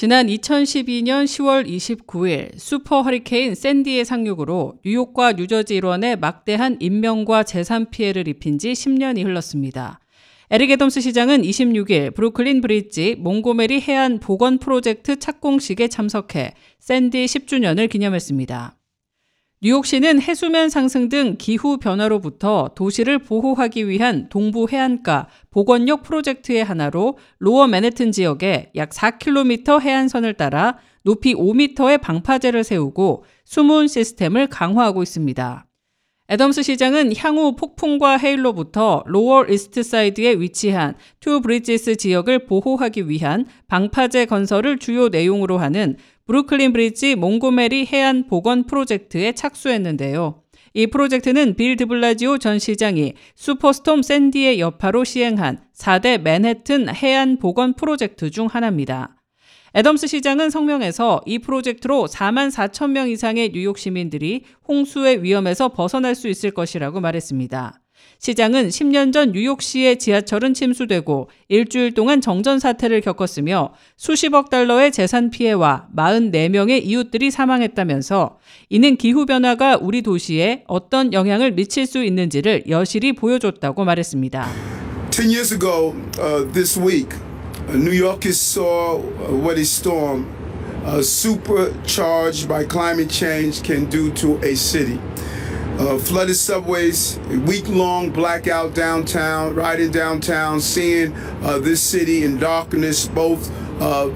지난 2012년 10월 29일 슈퍼 허리케인 샌디의 상륙으로 뉴욕과 뉴저지 일원에 막대한 인명과 재산 피해를 입힌 지 10년이 흘렀습니다. 에릭 애덤스 시장은 26일 브루클린 브릿지 몽고메리 해안 복원 프로젝트 착공식에 참석해 샌디 10주년을 기념했습니다. 뉴욕시는 해수면 상승 등 기후 변화로부터 도시를 보호하기 위한 동부 해안가 복원력 프로젝트의 하나로 로어 맨해튼 지역에 약 4km 해안선을 따라 높이 5m의 방파제를 세우고 수문 시스템을 강화하고 있습니다. 애덤스 시장은 향후 폭풍과 해일로부터 로어 이스트 사이드에 위치한 투 브리지스 지역을 보호하기 위한 방파제 건설을 주요 내용으로 하는 브루클린 브리지 몽고메리 해안 복원 프로젝트에 착수했는데요. 이 프로젝트는 빌 드블라지오 전 시장이 슈퍼스톰 샌디의 여파로 시행한 4대 맨해튼 해안 복원 프로젝트 중 하나입니다. 애덤스 시장은 성명에서 이 프로젝트로 4만 4천 명 이상의 뉴욕 시민들이 홍수의 위험에서 벗어날 수 있을 것이라고 말했습니다. 시장은 10년 전 뉴욕시의 지하철은 침수되고 일주일 동안 정전 사태를 겪었으며 수십억 달러의 재산 피해와 44명의 이웃들이 사망했다면서 이는 기후변화가 우리 도시에 어떤 영향을 미칠 수 있는지를 여실히 보여줬다고 말했습니다. 10 years ago, uh, this week, New Yorkers saw what a storm uh, supercharged by climate change can do to a city. Uh, flooded subways, a week long blackout downtown, riding downtown, seeing uh, this city in darkness, both uh,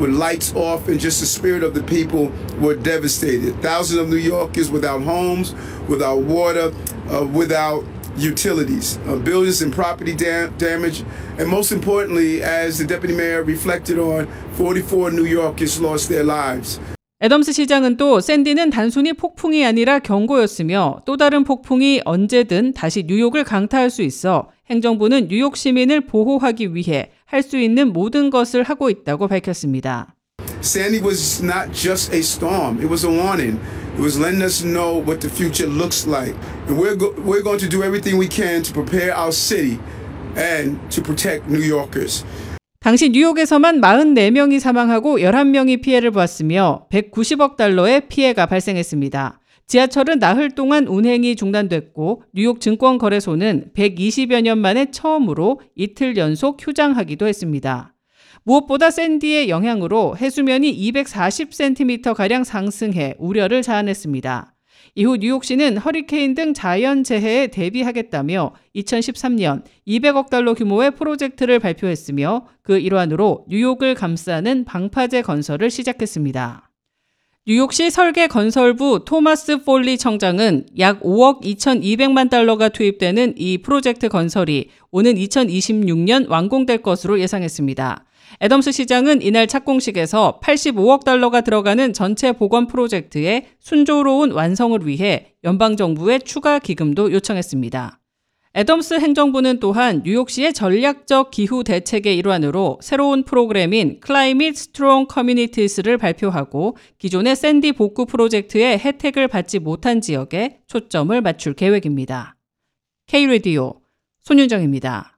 with lights off and just the spirit of the people were devastated. Thousands of New Yorkers without homes, without water, uh, without utilities, uh, buildings and property dam- damage, and most importantly, as the deputy mayor reflected on, 44 New Yorkers lost their lives. 애덤스 시장은 또 샌디는 단순히 폭풍이 아니라 경고였으며 또 다른 폭풍이 언제든 다시 뉴욕을 강타할 수 있어 행정부는 뉴욕 시민을 보호하기 위해 할 수 있는 모든 것을 하고 있다고 밝혔습니다. Sandy was not just a storm, it was a warning. It was letting us know what the future looks like. And we're, go- we're going to do everything we can to prepare our city and to protect New Yorkers. 당시 뉴욕에서만 44명이 사망하고 11명이 피해를 보았으며 190억 달러의 피해가 발생했습니다. 지하철은 나흘 동안 운행이 중단됐고 뉴욕 증권거래소는 120여 년 만에 처음으로 이틀 연속 휴장하기도 했습니다. 무엇보다 샌디의 영향으로 해수면이 240cm가량 상승해 우려를 자아냈습니다. 이후 뉴욕시는 허리케인 등 자연 재해에 대비하겠다며 2013년 200억 달러 규모의 프로젝트를 발표했으며 그 일환으로 뉴욕을 감싸는 방파제 건설을 시작했습니다. 뉴욕시 설계건설부 토마스 폴리 청장은 약 5억 2,200만 달러가 투입되는 이 프로젝트 건설이 오는 2026년 완공될 것으로 예상했습니다. 애덤스 시장은 이날 착공식에서 85억 달러가 들어가는 전체 복원 프로젝트의 순조로운 완성을 위해 연방정부에 추가 기금도 요청했습니다. 애덤스 행정부는 또한 뉴욕시의 전략적 기후 대책의 일환으로 새로운 프로그램인 Climate Strong Communities를 발표하고 기존의 샌디 복구 프로젝트의 혜택을 받지 못한 지역에 초점을 맞출 계획입니다. K-Radio 손윤정입니다.